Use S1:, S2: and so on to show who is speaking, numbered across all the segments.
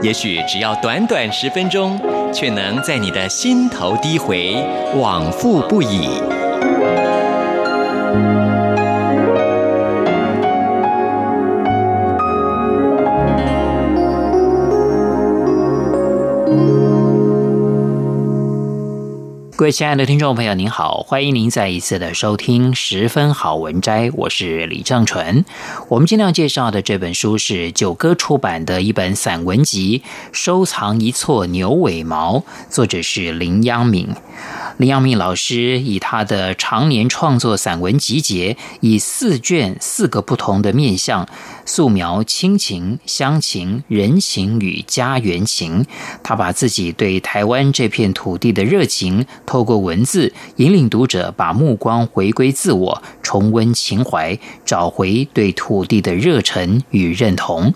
S1: 也许只要短短十分钟，却能在你的心头低回，往复不已。各位亲爱的听众朋友，您好，欢迎您再一次的收听《十分好文摘》，我是李正纯。我们今天要介绍的这本书是九歌出版的一本散文集《收藏一撮牛尾毛》，作者是林央敏。林央敏老师以他的常年创作散文集结，以四卷四个不同的面向，素描亲情、乡情、人情与家园情。他把自己对台湾这片土地的热情，透过文字引领读者把目光回归自我，重温情怀，找回对土地的热忱与认同。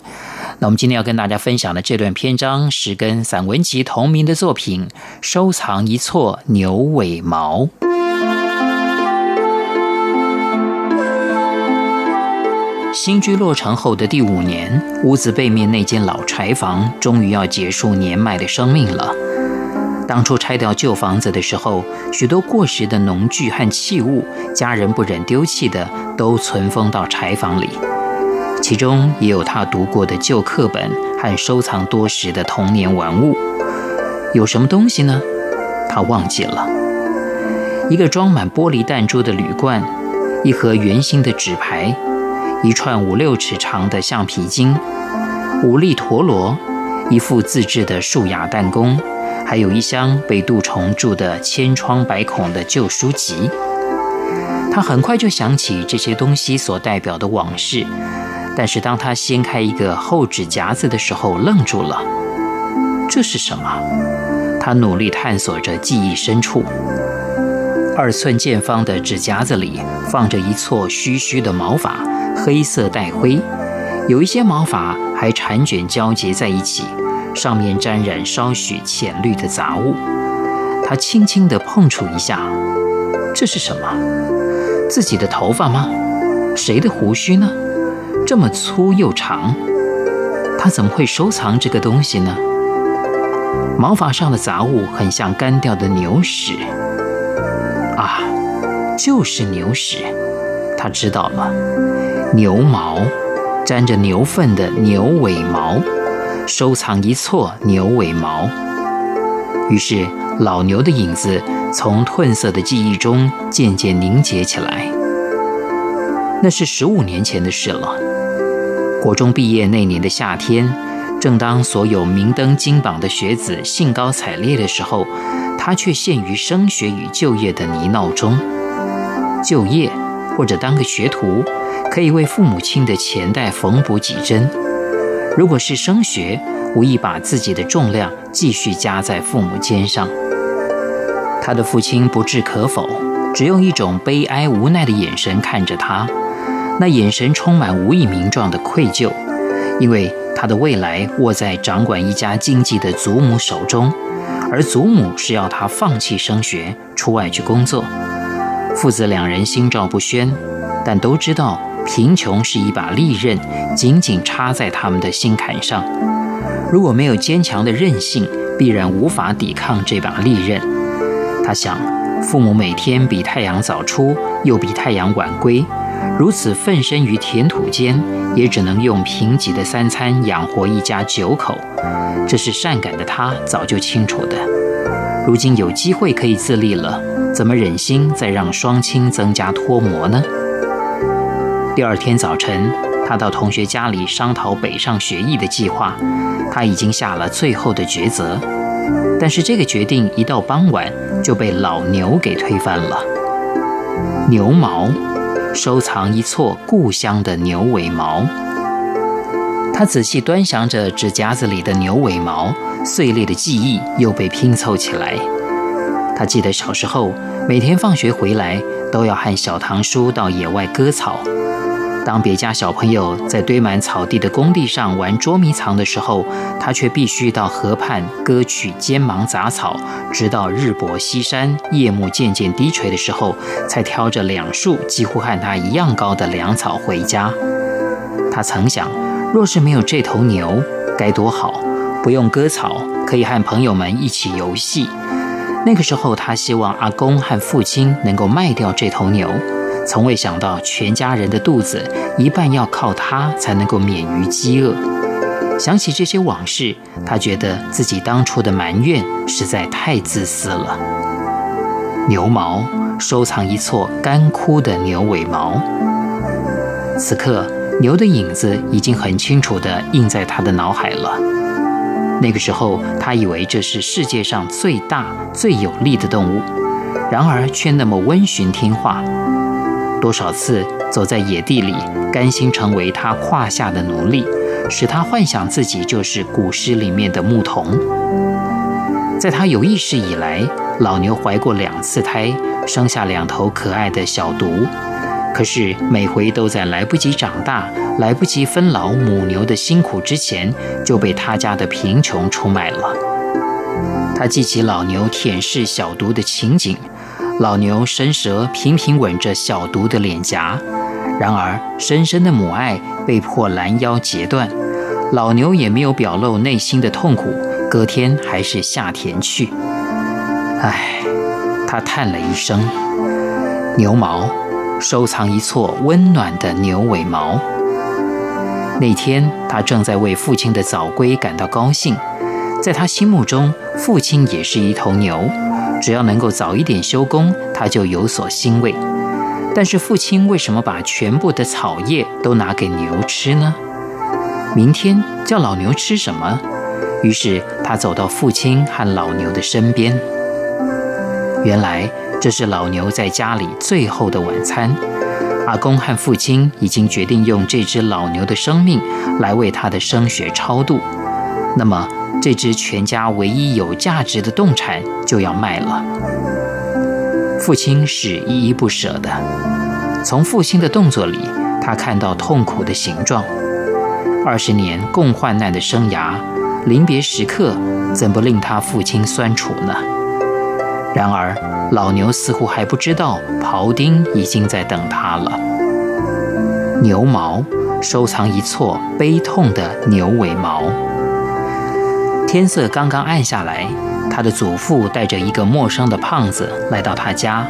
S1: 那我们今天要跟大家分享的这段篇章是跟散文集同名的作品《收藏一撮牛尾毛》。新居落成后的第五年，屋子背面那间老柴房终于要结束年迈的生命了。当初拆掉旧房子的时候，许多过时的农具和器物，家人不忍丢弃的，都存封到柴房里。其中也有他读过的旧课本和收藏多时的童年玩物。有什么东西呢？他忘记了。一个装满玻璃弹珠的铝罐，一盒圆形的纸牌，一串五六尺长的橡皮筋，五粒陀螺，一副自制的树雅弹弓，还有一箱被蠹虫蛀得千疮百孔的旧书籍。他很快就想起这些东西所代表的往事。但是当他掀开一个厚纸夹子的时候，愣住了。这是什么？他努力探索着记忆深处。二寸见方的纸夹子里放着一撮虚虚的毛发，黑色带灰，有一些毛发还缠卷交结在一起，上面沾染稍许浅绿的杂物。他轻轻地碰触一下，这是什么？自己的头发吗？谁的胡须呢？这么粗又长，他怎么会收藏这个东西呢？毛发上的杂物很像干掉的牛屎啊，就是牛屎。他知道了，牛毛，沾着牛粪的牛尾毛，收藏一撮牛尾毛。于是，老牛的影子从褪色的记忆中渐渐凝结起来。那是十五年前的事了。国中毕业那年的夏天，正当所有明灯金榜的学子兴高采烈的时候，他却陷于升学与就业的泥淖中。就业或者当个学徒，可以为父母亲的钱袋缝补几针；如果是升学，无疑把自己的重量继续加在父母肩上。他的父亲不置可否，只用一种悲哀无奈的眼神看着他。那眼神充满无以名状的愧疚，因为他的未来握在掌管一家经济的祖母手中，而祖母是要他放弃升学，出外去工作。父子两人心照不宣，但都知道贫穷是一把利刃，紧紧插在他们的心坎上。如果没有坚强的韧性，必然无法抵抗这把利刃。他想，父母每天比太阳早出，又比太阳晚归。如此奋身于田土间，也只能用贫瘠的三餐养活一家九口。这是善感的他早就清楚的。如今有机会可以自立了，怎么忍心再让双亲增加拖磨呢？第二天早晨，他到同学家里商讨北上学艺的计划。他已经下了最后的抉择，但是这个决定一到傍晚就被老牛给推翻了。牛毛。收藏一撮故乡的牛尾毛，他仔细端详着纸夹子里的牛尾毛，碎裂的记忆又被拼凑起来。他记得小时候每天放学回来都要和小堂叔到野外割草。当别家小朋友在堆满草地的工地上玩捉迷藏的时候，他却必须到河畔割取尖芒杂草，直到日薄西山、夜幕渐渐低垂的时候，才挑着两束几乎和他一样高的粮草回家。他曾想，若是没有这头牛，该多好，不用割草，可以和朋友们一起游戏。那个时候，他希望阿公和父亲能够卖掉这头牛。从未想到全家人的肚子一半要靠他才能够免于饥饿。想起这些往事，他觉得自己当初的埋怨实在太自私了。牛毛，收藏一撮干枯的牛尾毛。此刻，牛的影子已经很清楚地印在他的脑海了。那个时候，他以为这是世界上最大、最有力的动物，然而却那么温驯听话。多少次走在野地里，甘心成为他胯下的奴隶，使他幻想自己就是古诗里面的牧童。在他有意识以来，老牛怀过两次胎，生下两头可爱的小犊，可是每回都在来不及长大、来不及分劳母牛的辛苦之前，就被他家的贫穷出卖了。他记起老牛舔舐小犊的情景。老牛伸舌频频吻着小犊的脸颊，然而深深的母爱被迫拦腰截断，老牛也没有表露内心的痛苦，隔天还是下田去。唉，他叹了一声。牛毛，收藏一撮温暖的牛尾毛。那天他正在为父亲的早归感到高兴，在他心目中，父亲也是一头牛。只要能够早一点收工，他就有所欣慰。但是父亲为什么把全部的草叶都拿给牛吃呢？明天叫老牛吃什么？于是他走到父亲和老牛的身边。原来这是老牛在家里最后的晚餐。阿公和父亲已经决定用这只老牛的生命来为他的升学超度。那么。这只全家唯一有价值的动产就要卖了。父亲是依依不舍的。从父亲的动作里，他看到痛苦的形状。二十年共患难的生涯，临别时刻怎不令他父亲酸楚呢？然而，老牛似乎还不知道庖丁已经在等他了。牛毛，收藏一撮悲痛的牛尾毛。天色刚刚暗下来，他的祖父带着一个陌生的胖子来到他家。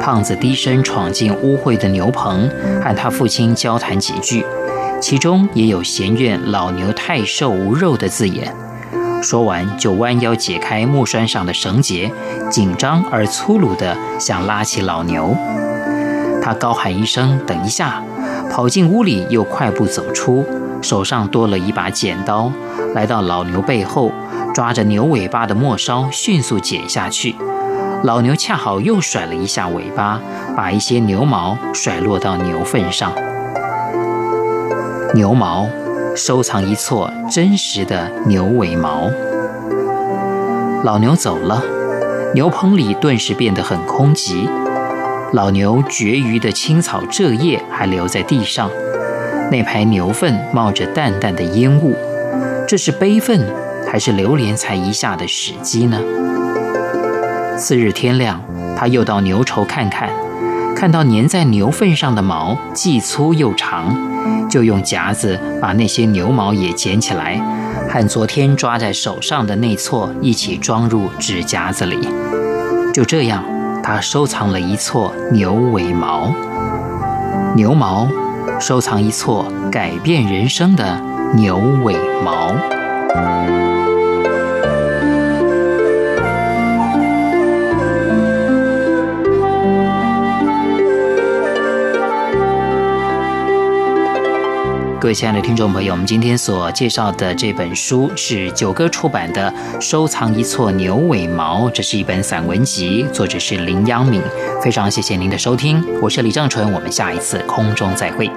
S1: 胖子低声闯进污秽的牛棚，和他父亲交谈几句，其中也有嫌怨老牛太瘦无肉的字眼。说完，就弯腰解开木栓上的绳结，紧张而粗鲁地想拉起老牛。他高喊一声“等一下”，跑进屋里，又快步走出，手上多了一把剪刀。来到老牛背后，抓着牛尾巴的末梢迅速剪下去。老牛恰好又甩了一下尾巴，把一些牛毛甩落到牛粪上。牛毛，收藏一撮真实的牛尾毛。老牛走了，牛棚里顿时变得很空寂。老牛绝余的青草蔗叶还留在地上，那排牛粪冒着淡淡的烟雾。这是悲愤，还是流连才一下的时机呢？次日天亮，他又到牛稠看看，看到粘在牛粪上的毛既粗又长，就用夹子把那些牛毛也捡起来，和昨天抓在手上的那撮一起装入纸夹子里。就这样，他收藏了一撮牛尾毛。牛毛，收藏一撮改变人生的。牛尾毛。各位亲爱的听众朋友，我们今天所介绍的这本书是九歌出版的《收藏一撮牛尾毛》，这是一本散文集，作者是林央敏。非常谢谢您的收听，我是李正淳，我们下一次空中再会。